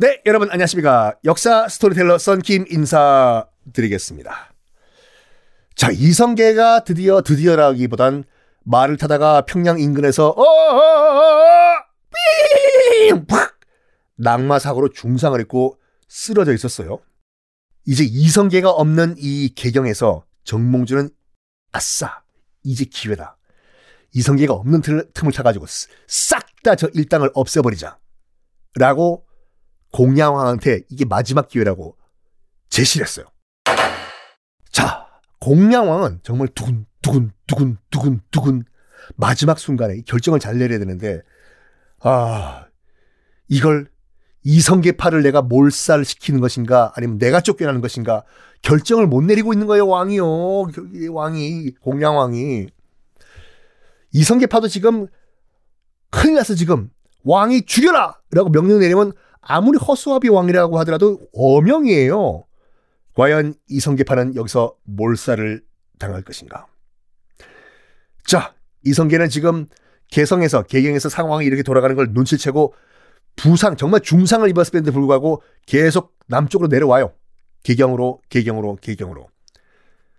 네, 여러분 안녕하십니까. 역사 스토리텔러 썬킴 인사드리겠습니다. 자, 이성계가 드디어 드디어라기보단 말을 타다가 평양 인근에서 어어어어 팍 낙마 사고로 중상을 입고 쓰러져 있었어요. 이제 이성계가 없는 이 개경에서 정몽주는 아싸 이제 기회다. 이성계가 없는 틈을, 틈을 타가지고 싹 다저 일당을 없애버리자. 라고 공양왕한테 이게 마지막 기회라고 제시를 했어요. 자, 공양왕은 정말 두근, 두근, 두근, 두근, 두근 마지막 순간에 결정을 잘 내려야 되는데, 아, 이걸 이성계파를 내가 몰살시키는 것인가 아니면 내가 쫓겨나는 것인가 결정을 못 내리고 있는 거예요 왕이요 왕이 공양왕이 이성계파도 지금 큰일 났어 지금 왕이 죽여라 라고 명령 내리면 아무리 허수아비 왕이라고 하더라도 어명이에요 과연 이성계파는 여기서 몰살을 당할 것인가 자 이성계는 지금 개성에서 개경에서 상황이 이렇게 돌아가는 걸 눈치채고 부상 정말 중상을 입었음에도 불구하고 계속 남쪽으로 내려와요. 개경으로 개경으로 개경으로.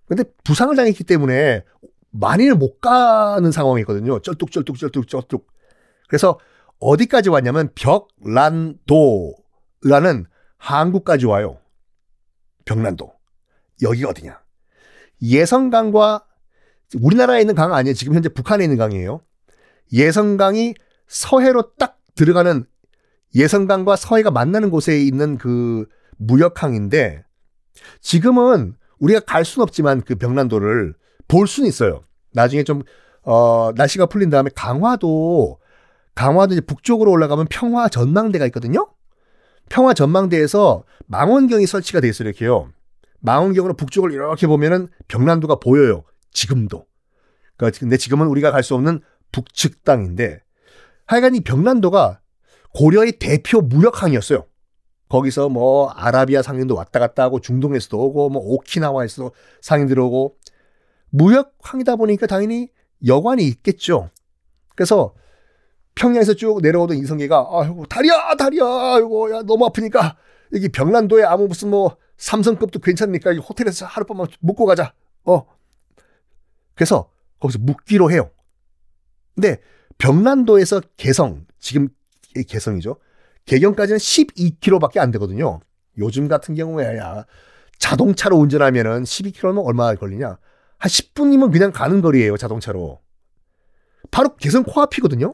근데 부상을 당했기 때문에 많이는 못 가는 상황이거든요. 쩔뚝쩔뚝쩔뚝 쩔뚝. 그래서 어디까지 왔냐면 벽란도라는 한국까지 와요. 벽란도. 여기가 어디냐? 예성강과 우리나라에 있는 강 아니에요. 지금 현재 북한에 있는 강이에요. 예성강이 서해로 딱 들어가는 예성강과 서해가 만나는 곳에 있는 그 무역항인데 지금은 우리가 갈 수는 없지만 그 벽난도를 볼 수는 있어요. 나중에 좀, 어, 날씨가 풀린 다음에 강화도, 강화도 북쪽으로 올라가면 평화 전망대가 있거든요? 평화 전망대에서 망원경이 설치가 돼 있어요, 이렇게요. 망원경으로 북쪽을 이렇게 보면은 벽난도가 보여요. 지금도. 그러니까 근데 지금은 우리가 갈 수 없는 북측 땅인데 하여간 이 벽난도가 고려의 대표 무역항이었어요. 거기서 뭐 아라비아 상인도 왔다 갔다 하고 중동에서도 오고 뭐 오키나와에서도 상인 들어오고 무역항이다 보니까 당연히 여관이 있겠죠. 그래서 평양에서 쭉 내려오던 이성계가 아이고 다리야 다리야 아이고 야 너무 아프니까 여기 병란도에 아무 무슨 뭐 삼성급도 괜찮으니까 이 호텔에서 하룻밤만 묵고 가자. 어. 그래서 거기서 묵기로 해요. 근데 병란도에서 개성 지금 개성이죠. 개경까지는 12km밖에 안 되거든요. 요즘 같은 경우에 야 자동차로 운전하면은 12km면 얼마 걸리냐? 한 10분이면 그냥 가는 거리예요, 자동차로. 바로 개성 코앞이거든요.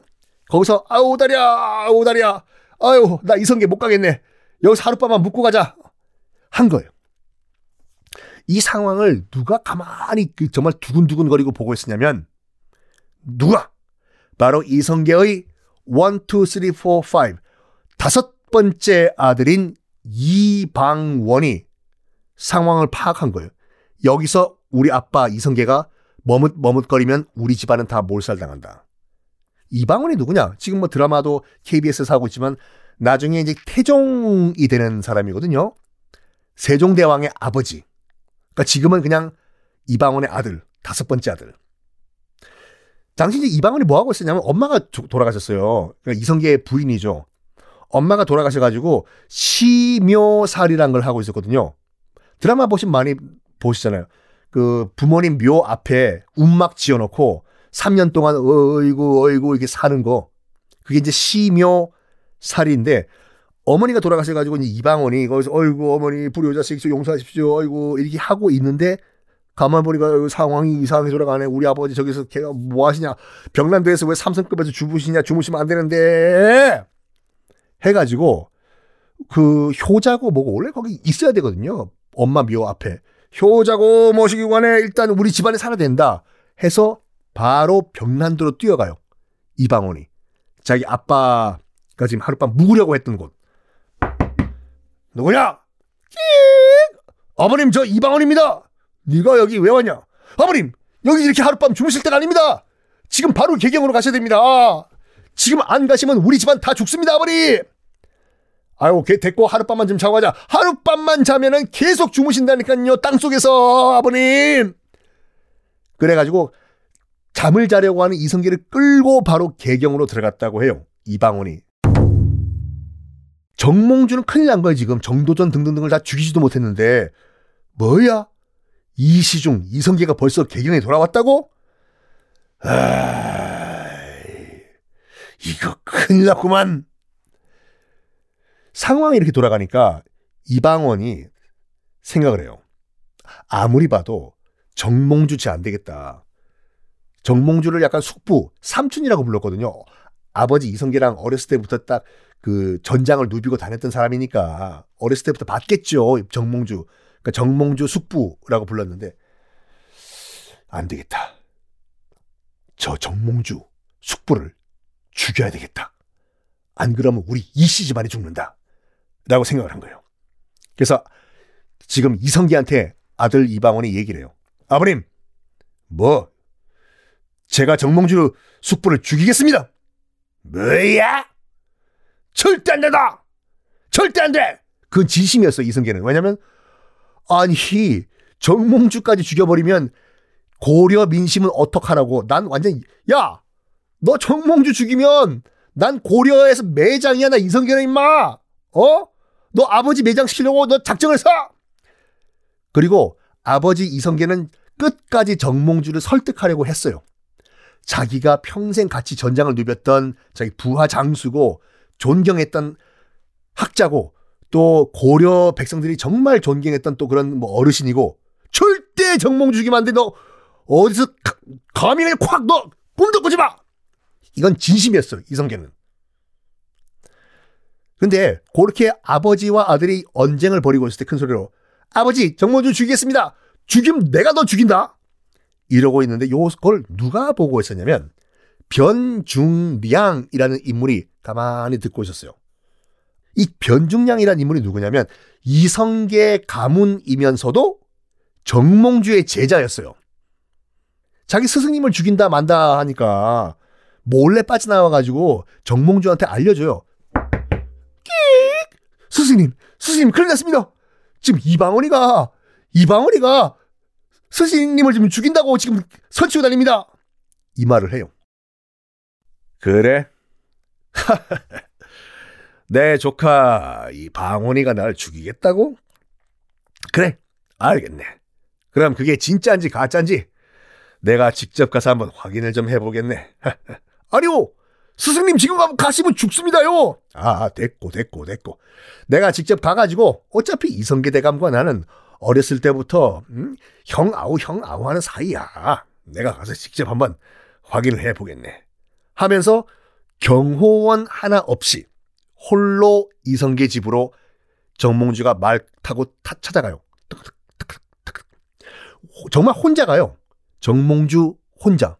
거기서 아우 다리야, 아우 다리야. 아유, 나 이성계 못 가겠네. 여기서 하룻밤만 묵고 가자. 한 거예요. 이 상황을 누가 가만히 그 정말 두근두근거리고 보고 있었냐면 누가 바로 이성계의 1, 2, 3, 4, 5 다섯 번째 아들인 이방원이 상황을 파악한 거예요. 여기서 우리 아빠 이성계가 머뭇 머뭇거리면 우리 집안은 다 몰살당한다. 이방원이 누구냐? 지금 뭐 드라마도 KBS에서 하고 있지만 나중에 이제 태종이 되는 사람이거든요. 세종대왕의 아버지. 그러니까 지금은 그냥 이방원의 아들, 다섯 번째 아들. 당시 이제 이방원이 뭐 하고 있었냐면 엄마가 돌아가셨어요. 그러니까 이성계의 부인이죠. 엄마가 돌아가셔가지고 시묘살이란 걸 하고 있었거든요. 드라마 보신 많이 보시잖아요. 그 부모님 묘 앞에 움막 지어놓고 3년 동안 어이구 어이구 이렇게 사는 거 그게 이제 시묘살인데 어머니가 돌아가셔 가지고 이제 이방원이 거기서 어이구 어머니 불효 자식 용서하십시오 어이구 이렇게 하고 있는데 가만 보니까 상황이 이상하게 돌아가네. 우리 아버지 저기서 걔가 뭐 하시냐. 병란도에서 왜 삼성급에서 주무시냐. 주무시면 안 되는데. 해가지고 그 효자고 뭐고 원래 거기 있어야 되거든요. 엄마 묘 앞에. 효자고 모시기 관에 일단 우리 집안에 살아야 된다. 해서 바로 병란도로 뛰어가요. 이방원이. 자기 아빠가 지금 하룻밤 묵으려고 했던 곳. 누구냐? 어머님 저 이방원입니다. 네가 여기 왜 왔냐? 아버님, 여기 이렇게 하룻밤 주무실 때가 아닙니다. 지금 바로 개경으로 가셔야 됩니다. 지금 안 가시면 우리 집안 다 죽습니다, 아버님. 아유, 걔 됐고 하룻밤만 좀 자고 가자. 하룻밤만 자면은 계속 주무신다니까요. 땅속에서 아버님. 그래가지고 잠을 자려고 하는 이성계를 끌고 바로 개경으로 들어갔다고 해요. 이방원이. 정몽주는 큰일 난 거야 지금. 정도전 등등등을 다 죽이지도 못했는데. 뭐야? 이시중 이성계가 벌써 개경에 돌아왔다고? 아 이거 큰일 났구만. 상황이 이렇게 돌아가니까 이방원이 생각을 해요. 아무리 봐도 정몽주 쟤안 되겠다 정몽주를 약간 숙부 삼촌이라고 불렀거든요 아버지 이성계랑 어렸을 때부터 딱 그 전장을 누비고 다녔던 사람이니까 어렸을 때부터 봤겠죠. 정몽주. 그러니까 정몽주 숙부라고 불렀는데 안 되겠다. 저 정몽주 숙부를 죽여야 되겠다. 안 그러면 우리 이씨 집안이 죽는다. 라고 생각을 한 거예요. 그래서 지금 이성기한테 아들 이방원이 얘기를 해요. 아버님, 뭐, 제가 정몽주 숙부를 죽이겠습니다. 뭐야? 절대 안 된다! 절대 안 돼! 그건 진심이었어, 이승계는. 왜냐면, 아니, 정몽주까지 죽여버리면 고려 민심은 어떡하라고. 난 완전, 야! 너 정몽주 죽이면 난 고려에서 매장이야, 나 이성계는 임마! 어? 너 아버지 매장 시키려고 너 작정을 서! 그리고 아버지 이성계는 끝까지 정몽주를 설득하려고 했어요. 자기가 평생 같이 전장을 누볐던 자기 부하 장수고 존경했던 학자고 또 고려 백성들이 정말 존경했던 또 그런 뭐 어르신이고 절대 정몽 주기만 안 돼. 너 어디서 감히 그냥 콱너 꿈도 꾸지 마. 이건 진심이었어 이성계는. 근데 그렇게 아버지와 아들이 언쟁을 벌이고 있을 때 큰 소리로 아버지 정몽주 죽이겠습니다. 죽이면 내가 너 죽인다. 이러고 있는데 요걸 누가 보고 있었냐면 변중량이라는 인물이 가만히 듣고 있었어요. 이 변중량이라는 인물이 누구냐면 이성계 가문이면서도 정몽주의 제자였어요. 자기 스승님을 죽인다 만다 하니까 몰래 빠져나와가지고 정몽주한테 알려줘요. 스승님, 스승님 큰일 났습니다. 지금 이방원이가 이방원이가 스승님을 지금 죽인다고 지금 설치고 다닙니다. 이 말을 해요. 그래? 내 조카 이 방원이가 날 죽이겠다고? 그래, 알겠네. 그럼 그게 진짜인지 가짜인지 내가 직접 가서 한번 확인을 좀 해보겠네. 아니요! 스승님 지금 가시면 죽습니다요! 아, 됐고, 됐고, 됐고. 내가 직접 가가지고 어차피 이성계 대감과 나는 어렸을 때부터 음? 형 아우 형 아우 하는 사이야. 내가 가서 직접 한번 확인을 해보겠네. 하면서 경호원 하나 없이 홀로 이성계 집으로 정몽주가 말 타고 타, 찾아가요. 정말 혼자 가요. 정몽주 혼자.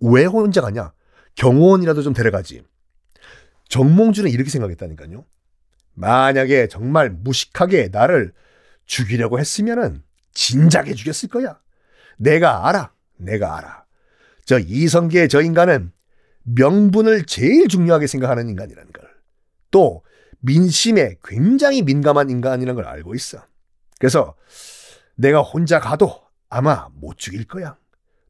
왜 혼자 가냐? 경호원이라도 좀 데려가지. 정몽주는 이렇게 생각했다니까요. 만약에 정말 무식하게 나를 죽이려고 했으면은 진작에 죽였을 거야. 내가 알아. 내가 알아. 저 이성계 저 인간은 명분을 제일 중요하게 생각하는 인간이라는 걸. 또 민심에 굉장히 민감한 인간이라는 걸 알고 있어. 그래서 내가 혼자 가도 아마 못 죽일 거야.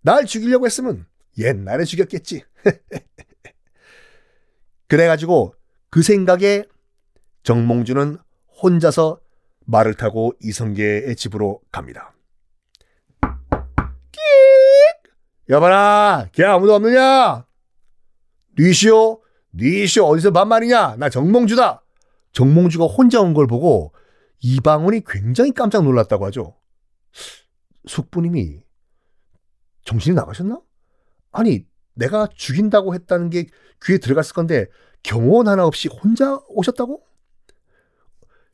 날 죽이려고 했으면 옛날에 죽였겠지. 그래가지고 그 생각에 정몽주는 혼자서 말을 타고 이성계의 집으로 갑니다. 끼익! 여봐라, 걔 아무도 없느냐? 니시오? 니시오 어디서 반말이냐? 나 정몽주다. 정몽주가 혼자 온 걸 보고 이방원이 굉장히 깜짝 놀랐다고 하죠. 숙부님이 정신이 나가셨나? 아니, 내가 죽인다고 했다는 게 귀에 들어갔을 건데 경호원 하나 없이 혼자 오셨다고?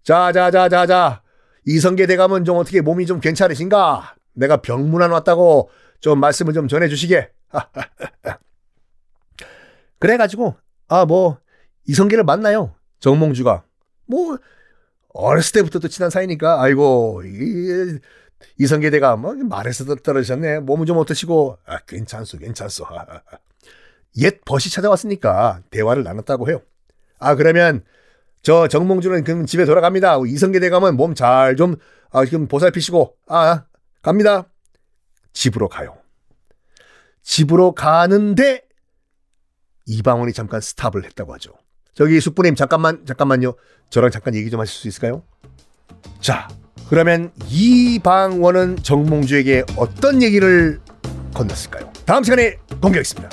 자, 자, 자, 자, 자. 이성계 대감은 좀 어떻게 몸이 좀 괜찮으신가? 내가 병문안 왔다고 좀 말씀을 좀 전해주시게. 그래가지고 아 뭐 이성계를 만나요. 정몽주가 뭐 어렸을 때부터 또 친한 사이니까 아이고 이, 이성계 대가 뭐 말에서 떨어졌네. 몸은 좀 어떠시고 아 괜찮소 괜찮소. 옛 벗이 찾아왔으니까 대화를 나눴다고 해요. 아 그러면 저 정몽주는 그럼 집에 돌아갑니다. 이성계 대감은 몸 잘 좀 아, 지금 보살피시고 아 갑니다. 집으로 가요. 집으로 가는데 이방원이 잠깐 스탑을 했다고 하죠. 저기 숙부님 잠깐만 잠깐만요. 저랑 잠깐 얘기 좀 하실 수 있을까요? 자, 그러면 이방원은 정몽주에게 어떤 얘기를 건넸을까요? 다음 시간에 공개하겠습니다.